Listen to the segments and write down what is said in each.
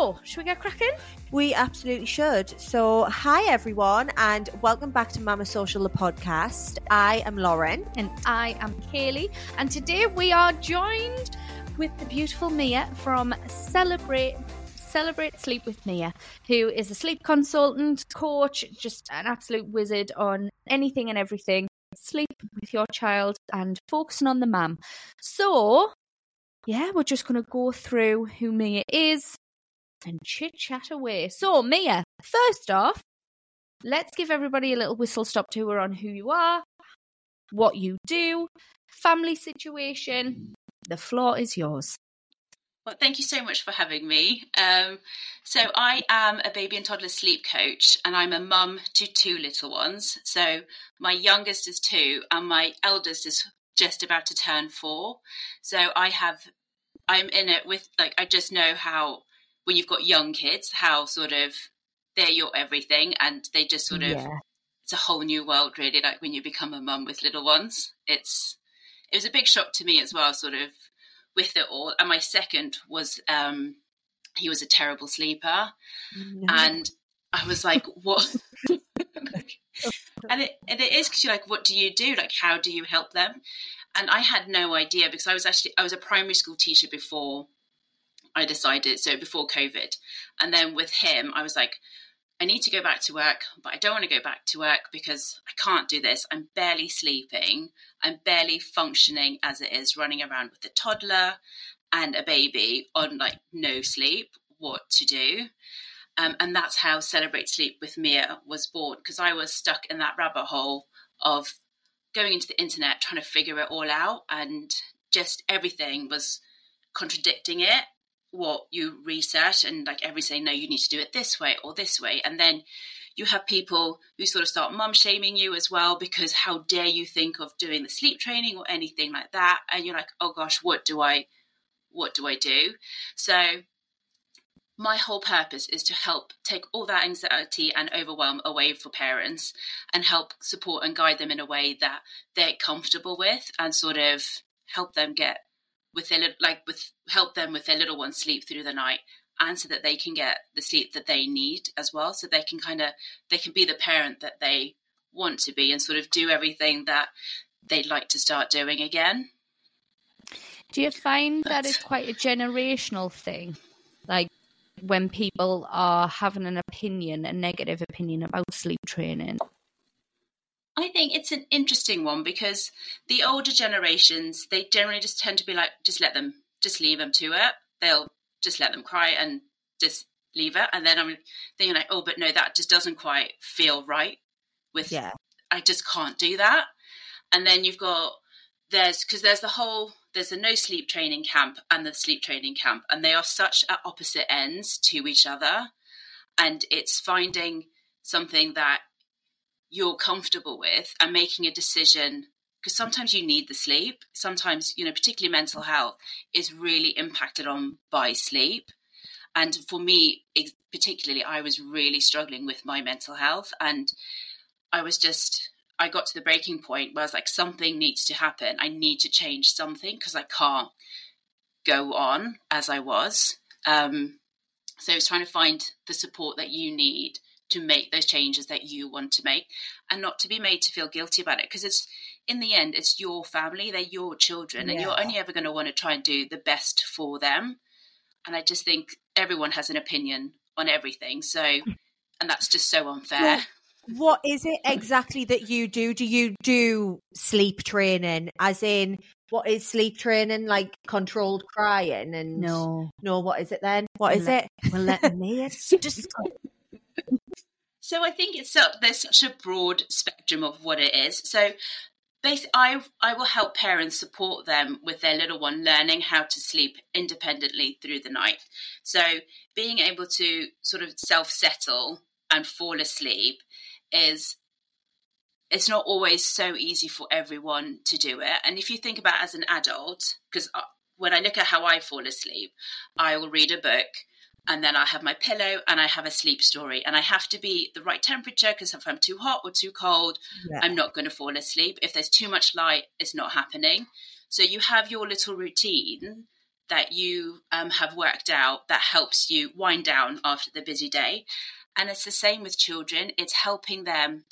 So, should we get cracking? We absolutely should. So, hi everyone, and welcome back to Mamma Social, the podcast. I am Lauren. And I am Kayleigh. And today we are joined with the beautiful Mia from Celebrate Celebrate Sleep with Mia, who is a sleep consultant, coach, just an absolute wizard on anything and everything. Sleep with your child and focusing on the mum. So, yeah, we're just going to go through who Mia is and chit chat away. So, Mia, first off, let's give everybody a little whistle stop tour on who you are, what you do, family situation. The floor is yours. Well, thank you so much for having me. Um, so, I am a baby and toddler sleep coach, and I'm a mum to two little ones. So, my youngest is two, and my eldest is just about to turn four. So, I have, I'm in it with, like, I just know how, when you've got young kids, how sort of they're your everything, and they just sort of, Yeah. it's a whole new world, really, like when you become a mum with little ones. It's, it was a big shock to me as well, sort of with it all. And my second was um he was a terrible sleeper. And I was like, what? and it and it is because you're like, what do you do? Like, how do you help them? And I had no idea because I was actually I was a primary school teacher before I decided. So before COVID, and then with him, I was like, I need to go back to work, but I don't want to go back to work because I can't do this. I'm barely sleeping. I'm barely functioning as it is, running around with a toddler and a baby on like no sleep. What to do? Um, and that's how Celebrate Sleep with Mia was born because I was stuck in that rabbit hole of going into the internet trying to figure it all out, and just everything was contradicting it. What you research and like every saying, no, you need to do it this way or this way, and then you have people who sort of start mum shaming you as well because how dare you think of doing the sleep training or anything like that, and you're like, oh gosh, what do I, what do I do? So my whole purpose is to help take all that anxiety and overwhelm away for parents and help support and guide them in a way that they're comfortable with and sort of help them get with their like with help them with their little ones sleep through the night and so that they can get the sleep that they need as well so they can kind of they can be the parent that they want to be and sort of do everything that they'd like to start doing again Do you find that it's quite a generational thing? Like when people are having an opinion, a negative opinion about sleep training? I think it's an interesting one because the older generations, they generally just tend to be like, just let them, just leave them to it. They'll just let them cry and just leave it. And then I'm thinking like, oh, but no, that just doesn't quite feel right with, Yeah. I just can't do that. And then you've got, there's, because there's the whole, there's the no sleep training camp and the sleep training camp, and they are such at opposite ends to each other. And it's finding something that you're comfortable with and making a decision because sometimes you need the sleep. Sometimes you know particularly mental health is really impacted on by sleep. And for me particularly i was really struggling with my mental health and i was just i got to the breaking point where i was like something needs to happen. I need to change something because i can't go on as i was. Um, so it's trying to find the support that you need to make those changes that you want to make and not to be made to feel guilty about it because it's in the end it's your family they're your children and you're only ever going to want to try and do the best for them and i just think everyone has an opinion on everything so and that's just so unfair What is it exactly that you do? Do you do sleep training? As in, what is sleep training? Like controlled crying? And No. no, what is it then? What is Let- it? We'll let me just So I think it's so, there's such a broad spectrum of what it is. So basically, I I will help parents support them with their little one learning how to sleep independently through the night. So being able to sort of self settle and fall asleep is it's not always so easy for everyone to do it. And if you think about as an adult, because uh, when I look at how I fall asleep, I will read a book and then I have my pillow and I have a sleep story. And I have to be the right temperature because if I'm too hot or too cold, Yeah. I'm not going to fall asleep. If there's too much light, it's not happening. So you have your little routine that you um, have worked out that helps you wind down after the busy day. And it's the same with children, it's helping them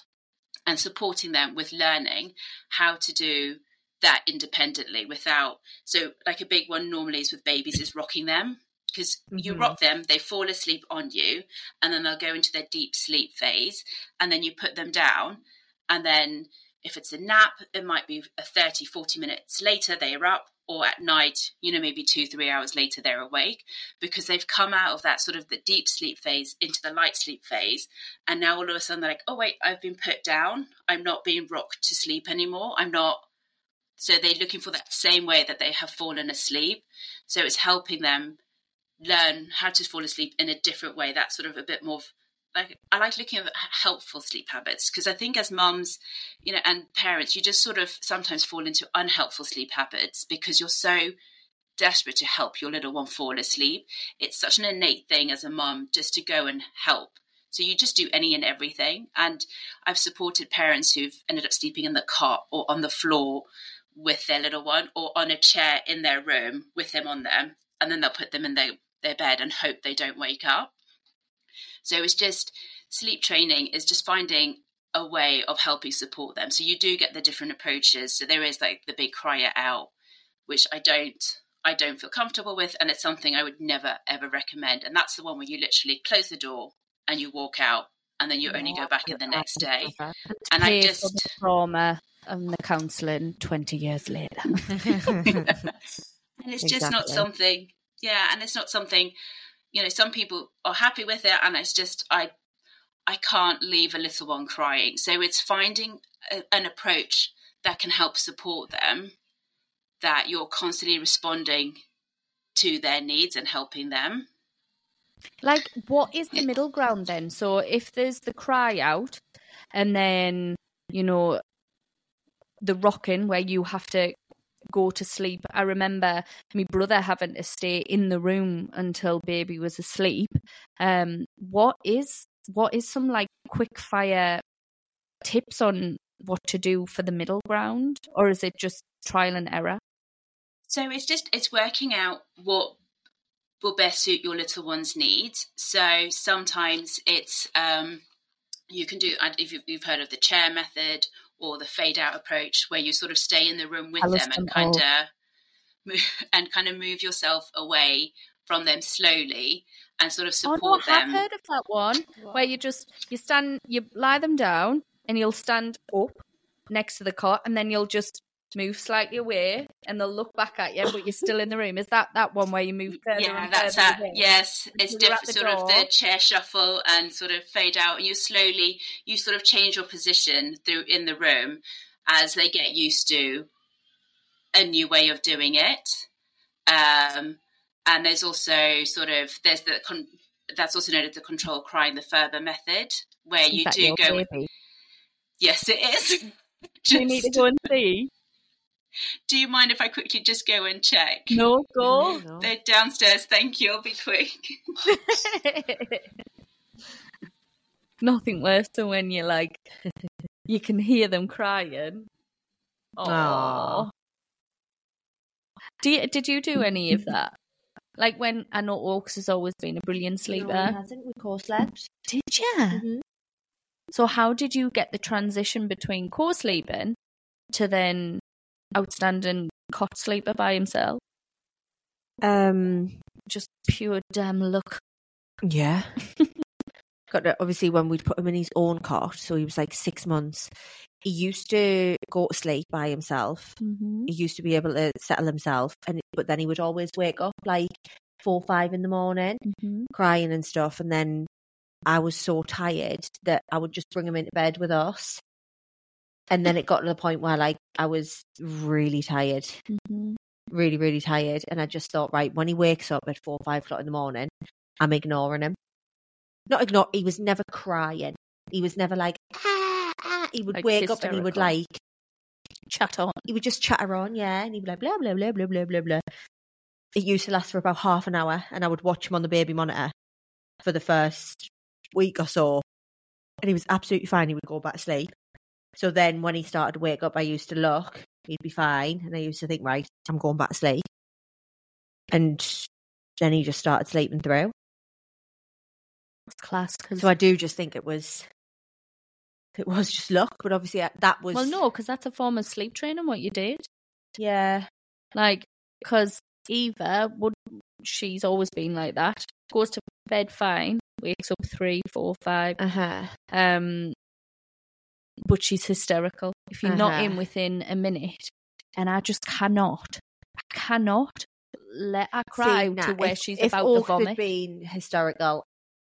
and supporting them with learning how to do that independently without. So, like a big one normally is with babies, is rocking them because mm-hmm. you rock them, they fall asleep on you, and then they'll go into their deep sleep phase, and then you put them down, and then if it's a nap, it might be a 30, 40 minutes later they are up, or at night, you know, maybe two, three hours later they're awake because they've come out of that sort of the deep sleep phase into the light sleep phase. And now all of a sudden they're like, oh, wait, I've been put down. I'm not being rocked to sleep anymore. I'm not. So they're looking for that same way that they have fallen asleep. So it's helping them learn how to fall asleep in a different way. That's sort of a bit more like I like looking at helpful sleep habits because I think as mums, you know, and parents, you just sort of sometimes fall into unhelpful sleep habits because you're so desperate to help your little one fall asleep. It's such an innate thing as a mum just to go and help. So you just do any and everything. And I've supported parents who've ended up sleeping in the cot or on the floor with their little one or on a chair in their room with them on them. And then they'll put them in their, their bed and hope they don't wake up. So it's just sleep training is just finding a way of helping support them. So you do get the different approaches. So there is like the big cry it out, which I don't I don't feel comfortable with, and it's something I would never ever recommend. And that's the one where you literally close the door and you walk out, and then you only go back in the next day. And I just trauma and the counselling twenty years later. and it's exactly. just not something. Yeah, and it's not something you know some people are happy with it and it's just i i can't leave a little one crying. So it's finding a, an approach that can help support them that you're constantly responding to their needs and helping them. Like what is the middle ground then? So if there's the cry out and then you know the rocking where you have to go to sleep. I remember my brother having to stay in the room until baby was asleep. Um, what is what is some like quick fire tips on what to do for the middle ground, or is it just trial and error? So it's just it's working out what will best suit your little one's needs. So sometimes it's um, you can do if you've heard of the chair method or the fade out approach where you sort of stay in the room with them and kind of move, and kind of move yourself away from them slowly and sort of support oh, no, them. I've heard of that one where you just you stand you lie them down and you'll stand up next to the cot and then you'll just move slightly away and they'll look back at you but you're still in the room. Is that that one where you move further yeah that's that. yes it's different sort door. of the chair shuffle and sort of fade out and you slowly you sort of change your position through in the room as they get used to a new way of doing it. Um, and there's also sort of there's the con- that's also known as the control crying the further method where is you do go yes it is. Do you need to go and see do you mind if I quickly just go and check? No, go. No, no. They're downstairs. Thank you. I'll be quick. Nothing worse than when you're like, you can hear them crying. Oh. Did did you do any of that? Like when I know Oaks has always been a brilliant sleeper. No, he hasn't. We co-slept. Did you? Mm-hmm. So how did you get the transition between co-sleeping to then outstanding cot sleeper by himself. Um, just pure damn luck. Yeah. Got to, obviously when we'd put him in his own cot, so he was like six months. He used to go to sleep by himself. Mm-hmm. He used to be able to settle himself, and but then he would always wake up like four, five in the morning, mm-hmm. crying and stuff. And then I was so tired that I would just bring him into bed with us. And then it got to the point where like I was really tired, mm-hmm. really, really tired. And I just thought, right, when he wakes up at four, five o'clock in the morning, I'm ignoring him. Not ignore, he was never crying. He was never like, ah, ah. He would like wake hysterical. up and he would like chat on. He would just chatter on, yeah. And he'd be like, blah, blah, blah, blah, blah, blah, blah. It used to last for about half an hour and I would watch him on the baby monitor for the first week or so. And he was absolutely fine. He would go back to sleep. So then when he started to wake up, I used to look, he'd be fine. And I used to think, right, I'm going back to sleep. and then he just started sleeping through. It's class because So I do just think it was, it was just luck, but obviously uh, that was well, no, because that's a form of sleep training. What you did, yeah, like, because Eva would, she's always been like that. Goes to bed fine, wakes up three, four, five. uh huh, Um, but she's hysterical. If you're not Uh-huh. in within a minute, and I just cannot, I cannot let her cry to where she's if about Orc to vomit. had been hysterical,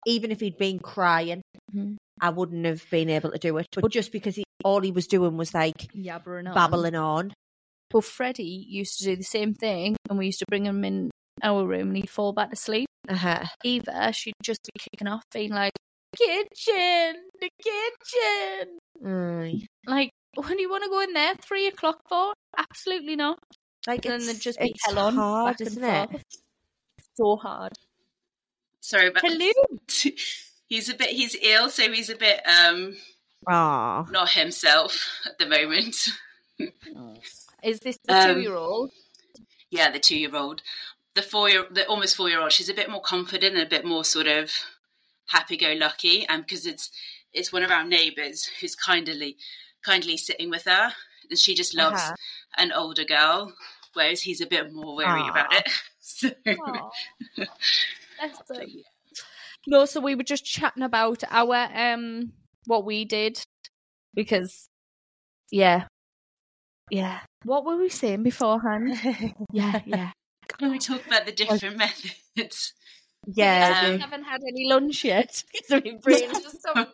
even if he'd been crying, Mhm. I wouldn't have been able to do it. But just because he, all he was doing was like Yabbering on. babbling on. But Freddie used to do the same thing, and we used to bring him in our room, and he'd fall back to sleep. Uh-huh. Eva, she'd just be kicking off, being like, "Kitchen, the kitchen." Aye. Like, when you want to go in there, three o'clock for? Absolutely not. Like And then it's, there'd just be it's hell on, hard, isn't it? forth. So hard. Sorry about Hello. he's a bit he's ill, so he's a bit um Ah, not himself at the moment. Is this the Um, two-year-old? yeah, the two year old. The four year the almost four year old, she's a bit more confident and a bit more sort of happy go lucky and because it's it's one of our neighbours who's kindly kindly sitting with her and she just loves Uh-huh. an older girl, whereas he's a bit more wary Aw. about it. So Aw. That's so No, so we were just chatting about our um what we did because yeah. Yeah. What were we saying beforehand? Yeah, yeah. when we talk about the different methods. Yeah. We haven't had any lunch yet. so my brain's just so.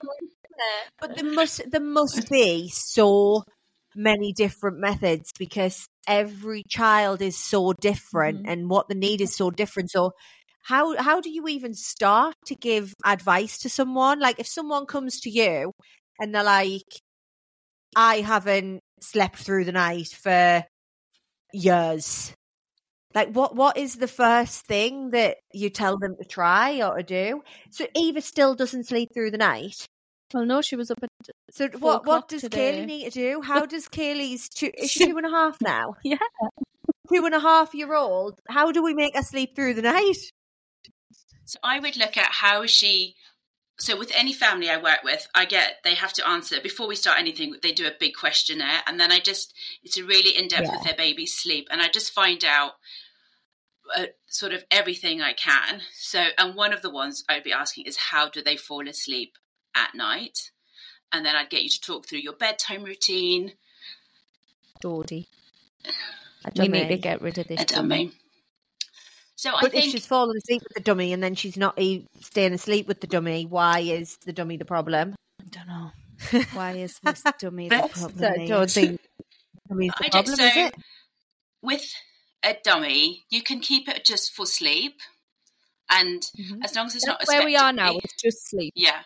But there must there must be so many different methods because every child is so different Mhm. and what the need is so different. So how how do you even start to give advice to someone? Like if someone comes to you and they're like, I haven't slept through the night for years. Like what what is the first thing that you tell them to try or to do? So Eva still doesn't sleep through the night. Well no, she was up at So Four what what does today. Kayleigh need to do? How does Kayleigh's two is she two and a half now? Yeah. Two and a half year old. How do we make her sleep through the night? So I would look at how she. So with any family I work with, I get they have to answer before we start anything. They do a big questionnaire, and then I just it's a really in depth Yeah. with their baby's sleep, and I just find out uh, sort of everything I can. So, and one of the ones I'd be asking is how do they fall asleep at night, and then I'd get you to talk through your bedtime routine. Dodie. A We need to get rid of this. A dummy. So I But think if she's fallen asleep with the dummy and then she's not e- staying asleep with the dummy, why is the dummy the problem? I don't know. Why is this dummy the problem? I don't think dummy's the I don't- so is it? with a dummy, you can keep it just for sleep, and Mhm. as long as it's not That's where we are now. It's just sleep. Yeah.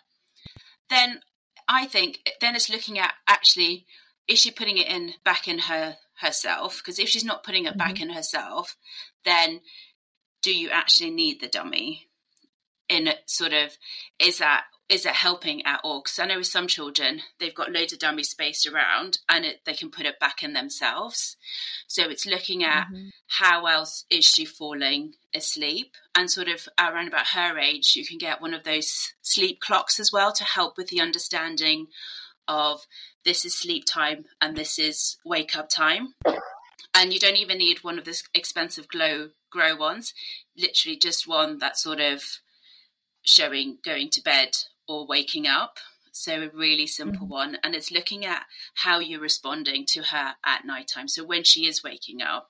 Then I think then it's looking at actually is she putting it in back in her herself? Because if she's not putting it back Mm-hmm. in herself, then do you actually need the dummy? In sort of is that is it helping at all? Because I know with some children they've got loads of dummy spaced around and it, they can put it back in themselves. So it's looking at Mhm. how else is she falling asleep and sort of around about her age you can get one of those sleep clocks as well to help with the understanding of this is sleep time and this is wake up time and you don't even need one of the expensive glow grow ones literally just one that's sort of showing going to bed or waking up so a really simple one and it's looking at how you're responding to her at night time so when she is waking up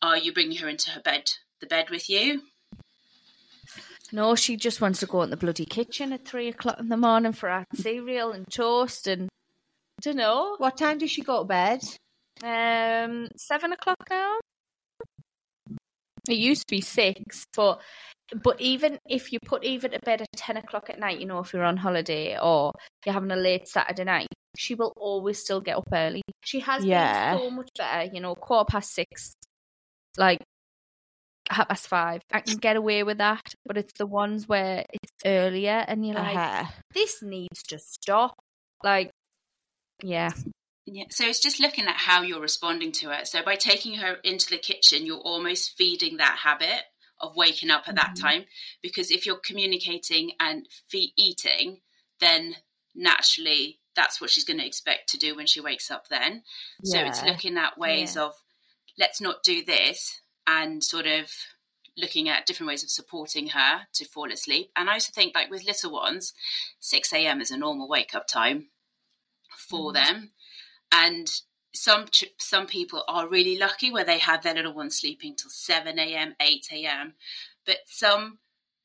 are you bringing her into her bed the bed with you No, she just wants to go in the bloody kitchen at three o'clock in the morning for our cereal and toast and I don't know. What time does she go to bed? Um, seven o'clock now. It used to be six, but but even if you put Eva to bed at ten o'clock at night, you know, if you're on holiday or you're having a late Saturday night, she will always still get up early. She has Yeah. been so much better, you know, quarter past six, like half past five. I can get away with that, but it's the ones where it's earlier and you're like, Uh-huh. this needs to stop. Like, yeah, Yeah, so it's just looking at how you're responding to it. So by taking her into the kitchen, you're almost feeding that habit of waking up at that Mhm. time. Because if you're communicating and fe- eating, then naturally that's what she's going to expect to do when she wakes up then. So it's looking at ways Yeah. of let's not do this and sort of looking at different ways of supporting her to fall asleep. And I also think like with little ones, 6 a.m. is a normal wake up time for Mhm. them. And some some people are really lucky where they have their little ones sleeping till 7 a.m., 8 a.m. But some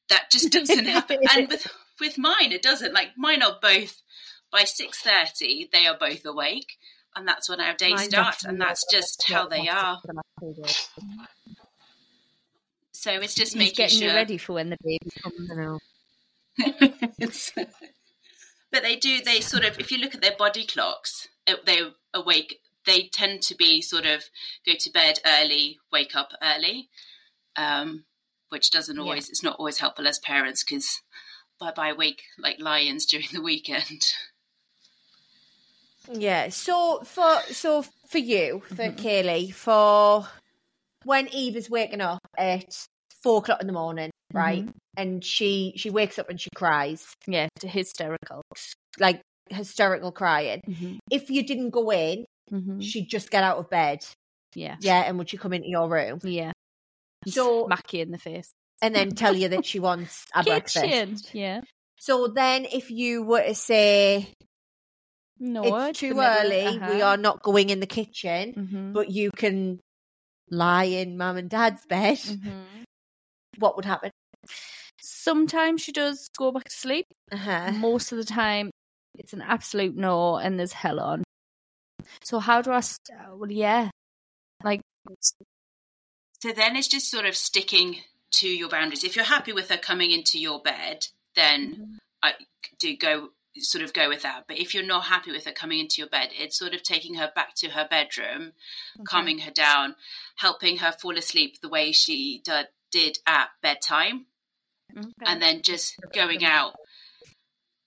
that just doesn't happen. And with with mine, it doesn't. Like mine are both by 6.30, they are both awake. And that's when our day Mine starts. And that's just how they are. So it's just He's making getting sure. you ready for when the baby comes. But they do they sort of if you look at their body clocks uh, they awake they tend to be sort of go to bed early wake up early um, which doesn't Yeah. always it's not always helpful as parents because bye bye wake like lions during the weekend Yeah. So for so for you, for Mhm. Kayleigh, for when Eve is waking up at four o'clock in the morning, right, and she she wakes up and she cries Yeah, hysterical. like hysterical crying. Mm-hmm. If you didn't go in, Mm-hmm. she'd just get out of bed, Yeah. yeah, and would she come into your room Yeah. So- smack you in the face. and then tell you that she wants a breakfast? Kitchen. Yeah. So then, if you were to say No, it's too early, we are not going in the kitchen, Mm-hmm. but you can lie in mum and dad's bed, Mm-hmm. what would happen? Sometimes she does go back to sleep. Uh-huh. Most of the time, it's an absolute no, and there's hell on. So how do I? St- uh, well, yeah, like so then it's just sort of sticking to your boundaries if you're happy with her coming into your bed then mm-hmm. I do go sort of go with that. But if you're not happy with her coming into your bed, it's sort of taking her back to her bedroom, calming her down, helping her fall asleep the way she d- did at bedtime, and then just going out.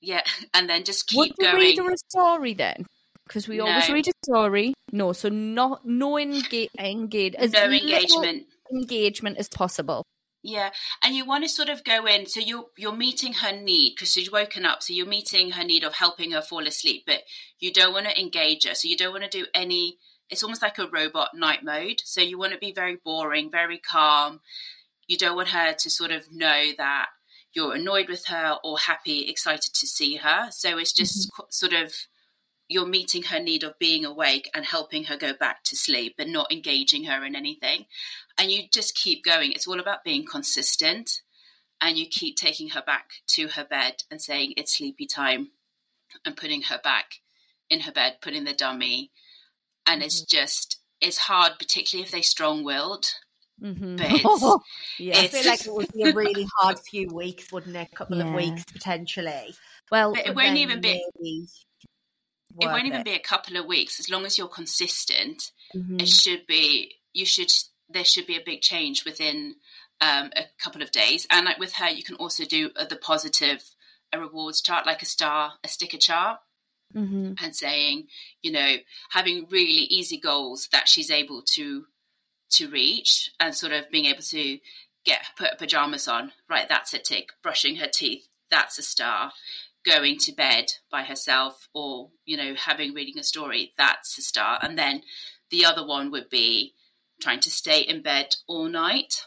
Yeah, and then just Would keep you going. read her a story then? Because we always read a story. No, so not no engage, engage as no engagement. engagement as possible. Yeah, and you want to sort of go in. So you're you're meeting her need because she's woken up. So you're meeting her need of helping her fall asleep, but you don't want to engage her. So you don't want to do any. It's almost like a robot night mode. So you want to be very boring, very calm. You don't want her to sort of know that you're annoyed with her or happy, excited to see her. So it's just mm-hmm. qu- sort of you're meeting her need of being awake and helping her go back to sleep and not engaging her in anything and you just keep going. It's all about being consistent, and you keep taking her back to her bed and saying it's sleepy time, and putting her back in her bed, putting the dummy, and it's just it's hard, particularly if they're strong-willed. Mm-hmm. But it's, yeah. I feel like it would be a really hard few weeks, wouldn't it? A couple of weeks potentially. well, But it But won't then even be. maybe It won't even be a couple of weeks as long as you're consistent. mhm. It should be. You should. There should be a big change within um, a couple of days. And like with her, you can also do uh, the positive a rewards chart, like a star, a sticker chart. Mhm. and saying, you know, having really easy goals that she's able to to reach and sort of being able to get put her pajamas on, right, that's a tick, brushing her teeth, that's a star, going to bed by herself or, you know, having reading a story, that's a start And then the other one would be trying to stay in bed all night.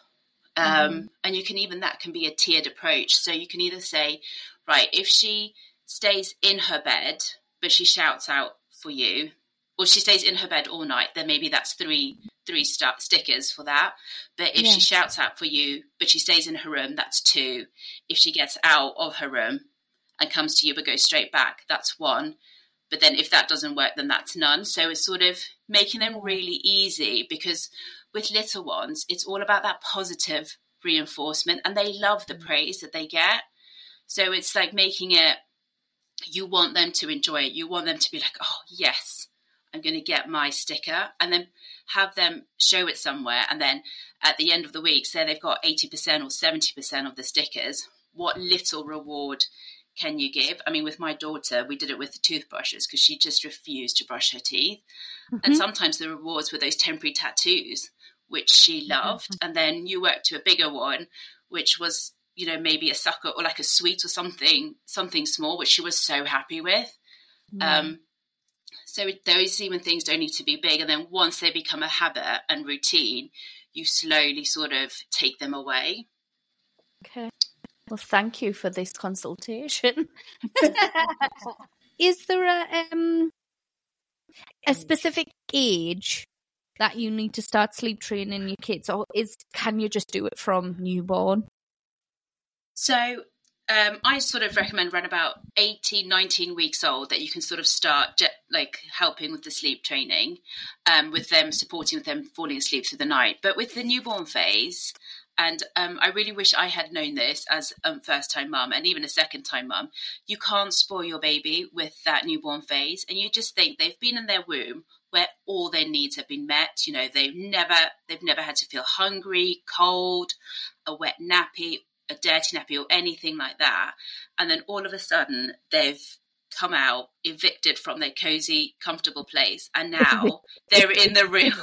Um, And you can even, that can be a tiered approach. So you can either say, right, if she stays in her bed, but she shouts out for you, or she stays in her bed all night, then maybe that's three three star stickers for that. But if Yeah. she shouts out for you, but she stays in her room, that's two. If she gets out of her room and comes to you but goes straight back, that's one. But then if that doesn't work, then that's none. So it's sort of making them really easy because with little ones, it's all about that positive reinforcement and they love the mm. praise that they get. So it's like making it, you want them to enjoy it. You want them to be like, oh, yes, I'm going to get my sticker. And then have them show it somewhere. And then at the end of the week, say they've got 80% or 70% of the stickers, what little reward can you give? I mean, with my daughter, we did it with the toothbrushes because she just refused to brush her teeth. Mm-hmm. And sometimes the rewards were those temporary tattoos, which she mm-hmm. loved. Mm-hmm. And then you worked to a bigger one, which was, you know, maybe a sucker or like a sweet or something, something small, which she was so happy with. Mm-hmm. Um, so those even things don't need to be big. And then once they become a habit and routine, you slowly sort of take them away. Okay. Well, thank you for this consultation. Is there a um a specific age that you need to start sleep training your kids, or is can you just do it from newborn? So um, I sort of recommend around about 18, 19 weeks old that you can sort of start like helping with the sleep training, um, with them supporting with them falling asleep through the night. But with the newborn phase, and um, I really wish I had known this as a first time mum and even a second time mum. You can't spoil your baby with that newborn phase. And you just think they've been in their womb where all their needs have been met. You know, they've never they've never had to feel hungry, cold, a wet nappy, a dirty nappy, or anything like that. And then all of a sudden they've come out evicted from their cozy comfortable place and now they're in the real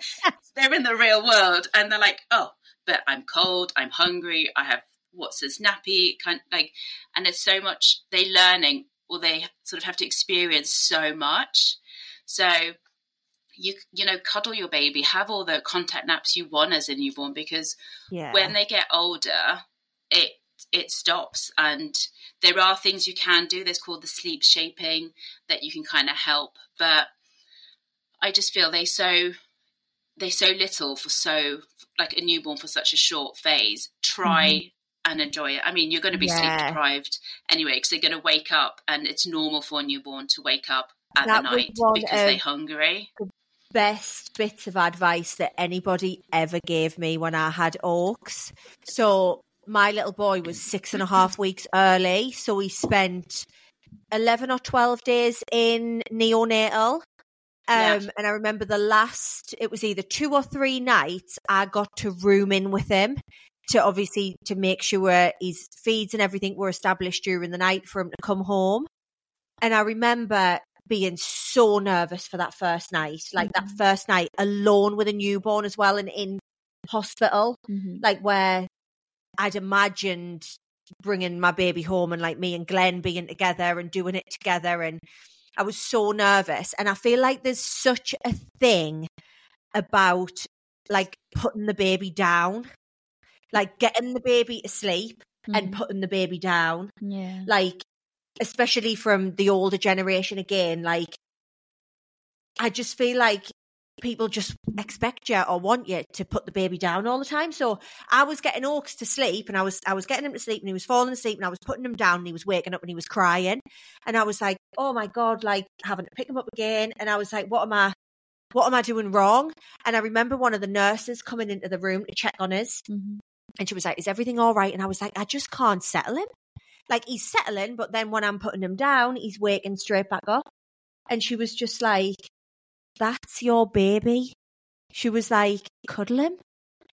they're in the real world and they're like oh but I'm cold, I'm hungry, I have what's a snappy kind like, and it's so much they learning or they sort of have to experience so much. So you you know cuddle your baby, have all the contact naps you want as a newborn because yeah. when they get older, it it stops. And there are things you can do. There's called the sleep shaping that you can kind of help. But i just feel they so they're so little for so like a newborn for such a short phase. Try mm-hmm. and enjoy it. I mean you're going to be yeah. sleep deprived anyway because they're going to wake up and it's normal for a newborn to wake up at that the night because they're hungry. best bit of advice that anybody ever gave me when i had Oaks. So my little boy was six and a half weeks early so we spent 11 or 12 days in neonatal um, yeah. and I remember the last, it was either two or three nights I got to room in with him to obviously to make sure his feeds and everything were established during the night for him to come home. And I remember being so nervous for that first night, like mm-hmm. that first night alone with a newborn as well and in hospital, mm-hmm. like where I'd imagined bringing my baby home and like me and Glenn being together and doing it together and I was so nervous. And I feel like there's such a thing about like putting the baby down, like getting the baby to sleep mm. and putting the baby down. Yeah. Like, especially from the older generation again, like, I just feel like people just expect you or want you to put the baby down all the time. So I was getting Oaks to sleep and I was I was getting him to sleep and he was falling asleep and I was putting him down and he was waking up and he was crying. And I was like, oh my God, like having to pick him up again. And I was like, what am I what am I doing wrong? And I remember one of the nurses coming into the room to check on us. Mm-hmm. And she was like, Is everything all right? And I was like, I just can't settle him. Like he's settling, but then when I'm putting him down, he's waking straight back up. And she was just like, that's your baby. She was like, cuddle him.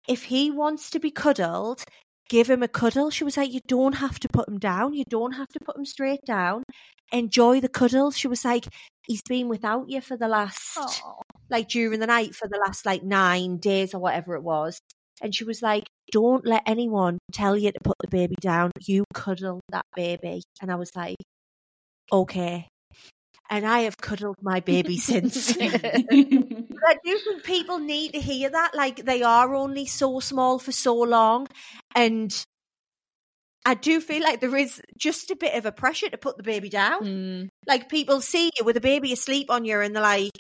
If he wants to be cuddled, give him a cuddle. She was like, you don't have to put him down. You don't have to put him straight down. Enjoy the cuddle. She was like, he's been without you for the last, Aww. like during the night for the last like nine days or whatever it was. And she was like, don't let anyone tell you to put the baby down. You cuddle that baby. And I was like, okay and I have cuddled my baby since. but I do think people need to hear that. Like they are only so small for so long. And I do feel like there is just a bit of a pressure to put the baby down. Mm. Like people see you with a baby asleep on you and they're like,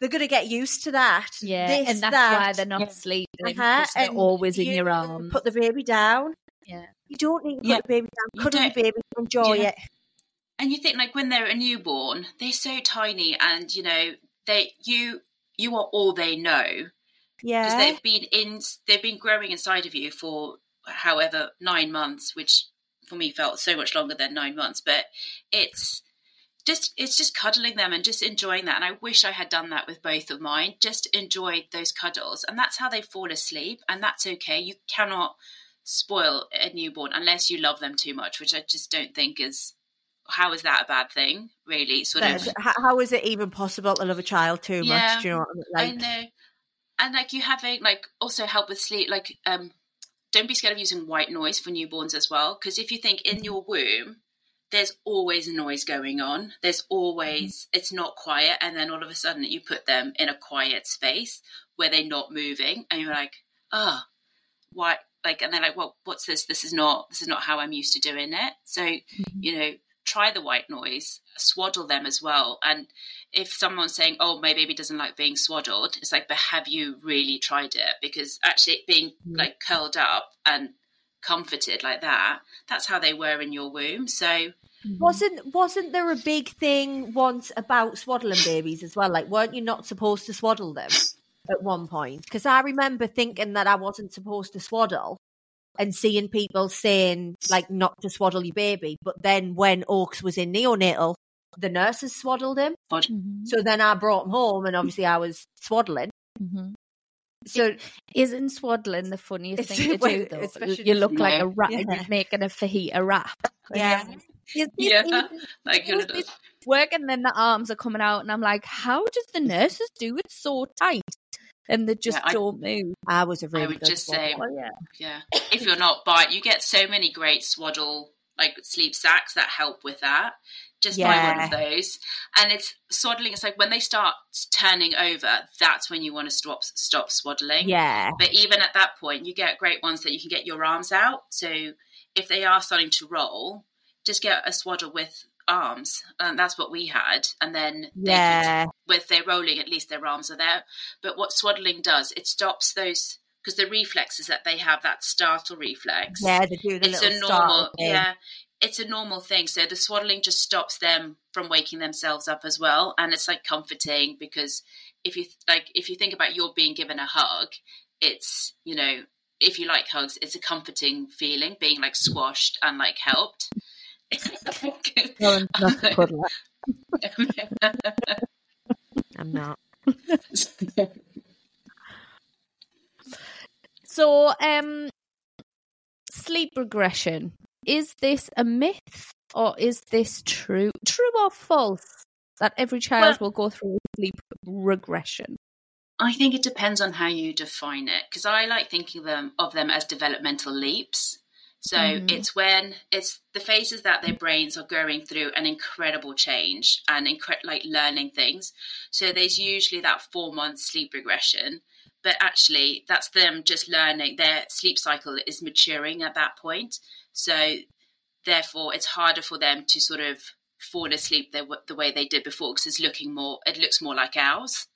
they're going to get used to that. Yeah. This, and that's that. why they're not yeah. sleeping. Uh-huh. They're and always in your arms. Put the baby down. Yeah. You don't need to put yeah. the baby down. Cuddle the baby, enjoy yeah. it and you think like when they're a newborn they're so tiny and you know they you you are all they know. Yeah. because they've been in they've been growing inside of you for however nine months which for me felt so much longer than nine months. But it's just it's just cuddling them and just enjoying that. And i wish i had done that with both of mine. Just enjoyed those cuddles. And that's how they fall asleep. And that's okay. You cannot spoil a newborn unless you love them too much, which I just don't think is how is that a bad thing? Really, sort of. How is it even possible to love a child too Yeah, much? Do you know what I mean? I know, and like you having like also help with sleep. Like, um, don't be scared of using white noise for newborns as well, because if you think in your womb, there's always a noise going on. There's always it's not quiet, and then all of a sudden you put them in a quiet space where they're not moving, and you're like, ah, why? Like, and they're like, well, what's this? This is not this is not how I'm used to doing it. So you know, try the white noise, swaddle them as well. And if someone's saying, "Oh, my baby doesn't like being swaddled," it's like, but have you really tried it? Because actually, being Mm. like curled up and comforted like that, that's how they were in your womb. So wasn't wasn't there a big thing once about swaddling babies as well? Like, weren't you not supposed to swaddle them at one point? Because I remember thinking that I wasn't supposed to swaddle, and seeing people saying like not to swaddle your baby. But then when Oaks was in neonatal, the nurses swaddled him. Mhm. So then I brought him home, and obviously I was swaddling. Mm-hmm. So Isn't swaddling the funniest thing to well, do, though? especially You look like Yeah. a rat Yeah. and you're making a fajita wrap. yeah, yeah, like Who's this working and then the arms are coming out and I'm like, how does the nurses do it so tight? And they just Yeah, I- don't move. I was a really would good just say- Oh yeah. yeah. If you're not by, you get so many great swaddle like sleep sacks that help with that. Just buy one of those, and it's swaddling. It's like when they start turning over, that's when you want to stop stop swaddling. yeah, But even at that point, you get great ones that you can get your arms out. So if they are starting to roll, just get a swaddle with arms, and that's what we had. And then they could- with their rolling, at least their arms are there. But what swaddling does, it stops those because the reflexes that they have, that startle reflex. yeah. They do the it's little a normal, yeah. It's a normal thing. So the swaddling just stops them from waking themselves up as well, and it's like comforting because if you like, if you think about you're being given a hug, it's you know, if you like hugs, it's a comforting feeling, being like squashed and like helped. I'm not. So, um, sleep regression is this a myth or is this true? True or false that every child will go through sleep regression? I think it depends on how you define it because I like thinking them of them as developmental leaps. So Mhm. it's when it's the phases that their brains are going through an incredible change and incre- like learning things. So there's usually that four month sleep regression, but actually that's them just learning. Their sleep cycle is maturing at that point. So therefore, it's harder for them to sort of fall asleep the, the way they did before because it's looking more. It looks more like ours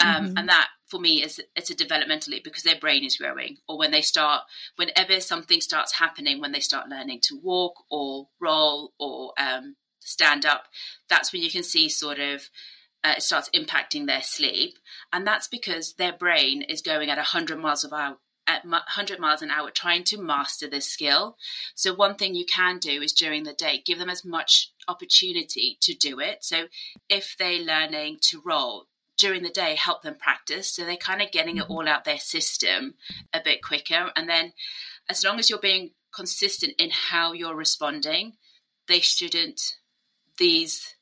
um, Mhm. and that for me is it's a developmental leap because their brain is growing or when they start whenever something starts happening when they start learning to walk or roll or um, stand up that's when you can see sort of uh, it starts impacting their sleep. And that's because their brain is going at 100 miles of hour at 100 miles an hour trying to master this skill. So one thing you can do is during the day give them as much opportunity to do it. So if they're learning to roll during the day help them practice. So they're kind of getting it all out their system a bit quicker. And then as long as you're being consistent in how you're responding they shouldn't these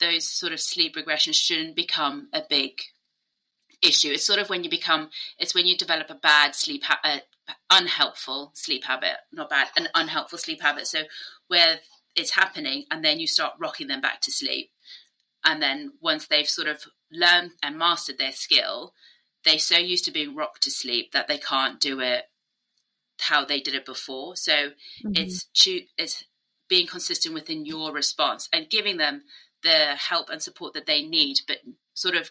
those sort of sleep regressions shouldn't become a big issue. It's sort of when you become it's when you develop a bad sleep ha- uh, unhelpful sleep habit not bad an unhelpful sleep habit. So where it's happening and then you start rocking them back to sleep. And then once they've sort of learned and mastered their skill they're so used to being rocked to sleep that they can't do it how they did it before. So mm-hmm. it's choo- it's being consistent within your response and giving them the help and support that they need but sort of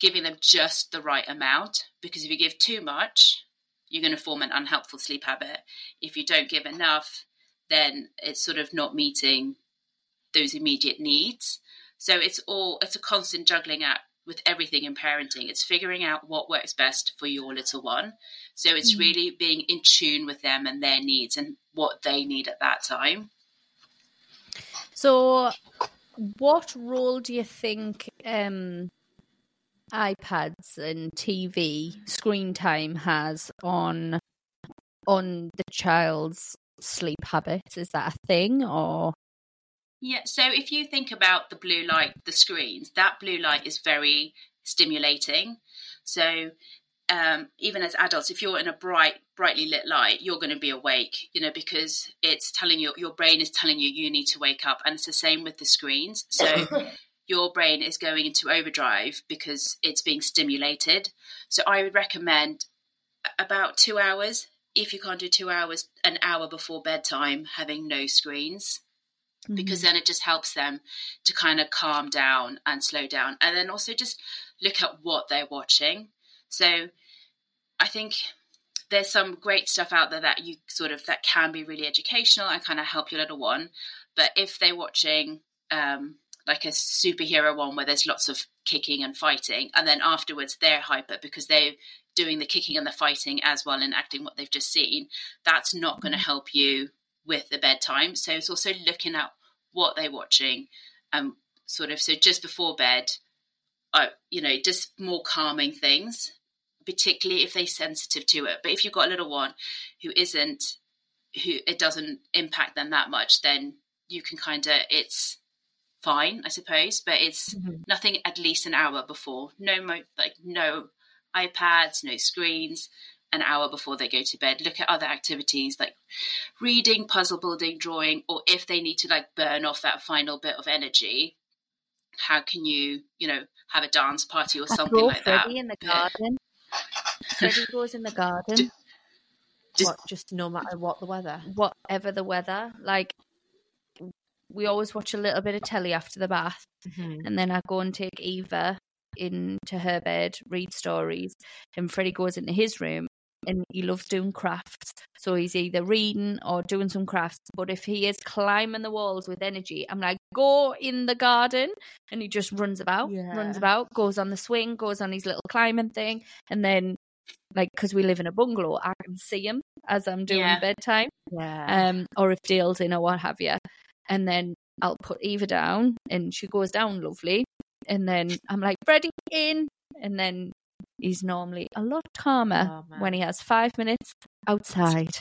giving them just the right amount because if you give too much you're going to form an unhelpful sleep habit. If you don't give enough then it's sort of not meeting those immediate needs so it's all it's a constant juggling act with everything in parenting. It's figuring out what works best for your little one. So it's Mhm. really being in tune with them and their needs and what they need at that time. So, what role do you think um, iPads and TV screen time has on on the child's sleep habits? Is that a thing or? Yeah, so if you think about the blue light, the screens, that blue light is very stimulating. So um, even as adults, if you're in a bright, brightly lit light, you're going to be awake, you know, because it's telling you, your brain is telling you you need to wake up. And it's the same with the screens. So your brain is going into overdrive because it's being stimulated. So I would recommend about two hours. If you can't do two hours, an hour before bedtime, having no screens. Mm-hmm. Because then it just helps them to kind of calm down and slow down. And then also just look at what they're watching so I think there's some great stuff out there that you sort of that can be really educational and kind of help your little one. But if they're watching um, like a superhero one where there's lots of kicking and fighting, and then afterwards they're hyper because they're doing the kicking and the fighting as well and acting what they've just seen, that's not going to mm-hmm. help you with the bedtime. So it's also looking at what they're watching, and um, sort of so just before bed, uh, you know, just more calming things particularly if they're sensitive to it. But if you've got a little one who isn't, who it doesn't impact them that much, then you can kind of it's fine, I suppose. But it's mm-hmm. nothing at least an hour before. No, mo- like no iPads, no screens. An hour before they go to bed. Look at other activities like reading, puzzle building, drawing, or if they need to like burn off that final bit of energy, how can you, you know, have a dance party or something like that? in the garden. Freddie goes in the garden. Just, just, what, just no matter what the weather, whatever the weather. Like we always watch a little bit of telly after the bath, mm-hmm. and then I go and take Eva into her bed, read stories, and Freddie goes into his room and he loves doing crafts. So he's either reading or doing some crafts. But if he is climbing the walls with energy, I'm like, go in the garden. And he just runs about, yeah. runs about, goes on the swing, goes on his little climbing thing. And then, like, because we live in a bungalow, I can see him as I'm doing yeah. bedtime. Yeah. Um, or if Dale's in or what have you. And then I'll put Eva down and she goes down lovely. And then I'm like, Freddie in. And then he's normally a lot calmer oh, when he has five minutes outside.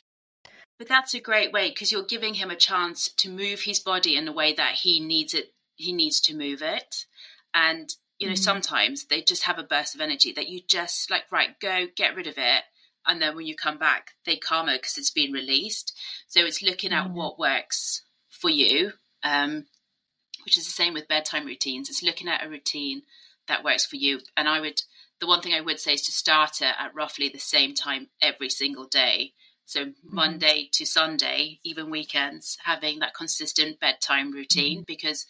But that's a great way because you're giving him a chance to move his body in a way that he needs it. He needs to move it, and you know mm. sometimes they just have a burst of energy that you just like right go get rid of it, and then when you come back they calmer because it's been released. So it's looking at mm. what works for you, um, which is the same with bedtime routines. It's looking at a routine that works for you, and I would the one thing I would say is to start it at roughly the same time every single day. So mm-hmm. Monday to Sunday, even weekends, having that consistent bedtime routine mm-hmm. because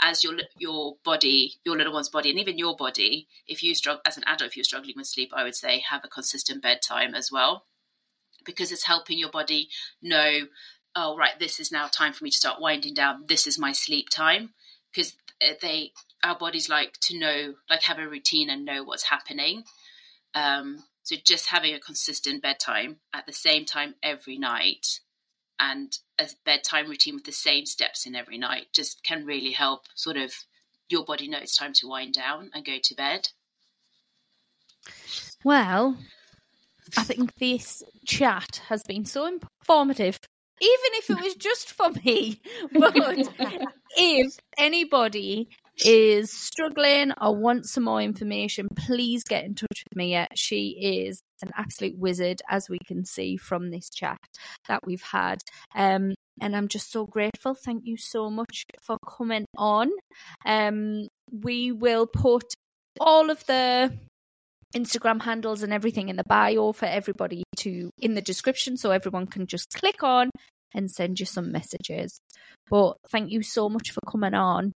as your your body, your little one's body, and even your body, if you struggle as an adult, if you're struggling with sleep, I would say have a consistent bedtime as well because it's helping your body know, oh right, this is now time for me to start winding down. This is my sleep time because they our bodies like to know, like have a routine and know what's happening. Um, so just having a consistent bedtime at the same time every night and a bedtime routine with the same steps in every night just can really help sort of your body know it's time to wind down and go to bed. Well, I think this chat has been so informative even if it was just for me. But if anybody is struggling or wants some more information, please get in touch with Mia. She is an absolute wizard, as we can see from this chat that we've had. Um, and I'm just so grateful. Thank you so much for coming on. Um, we will put all of the Instagram handles and everything in the bio for everybody to in the description so everyone can just click on and send you some messages. But thank you so much for coming on.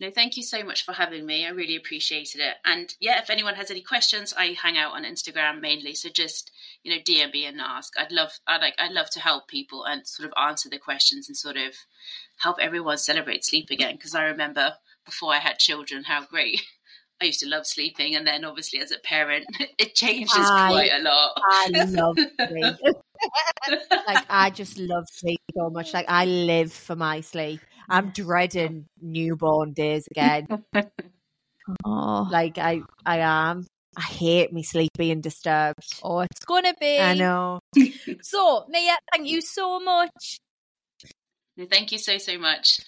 No, thank you so much for having me. I really appreciated it. And yeah, if anyone has any questions, I hang out on Instagram mainly. So just you know, DM me and ask. I'd love, I like, I'd love to help people and sort of answer the questions and sort of help everyone celebrate sleep again. Because I remember before I had children, how great I used to love sleeping, and then obviously as a parent, it changes I, quite a lot. I love sleep. like I just love sleep so much. Like I live for my sleep. I'm dreading newborn days again. oh, like I, I am. I hate me sleep being disturbed. Oh, it's gonna be. I know. So, Mia, thank you so much. Thank you so, so much.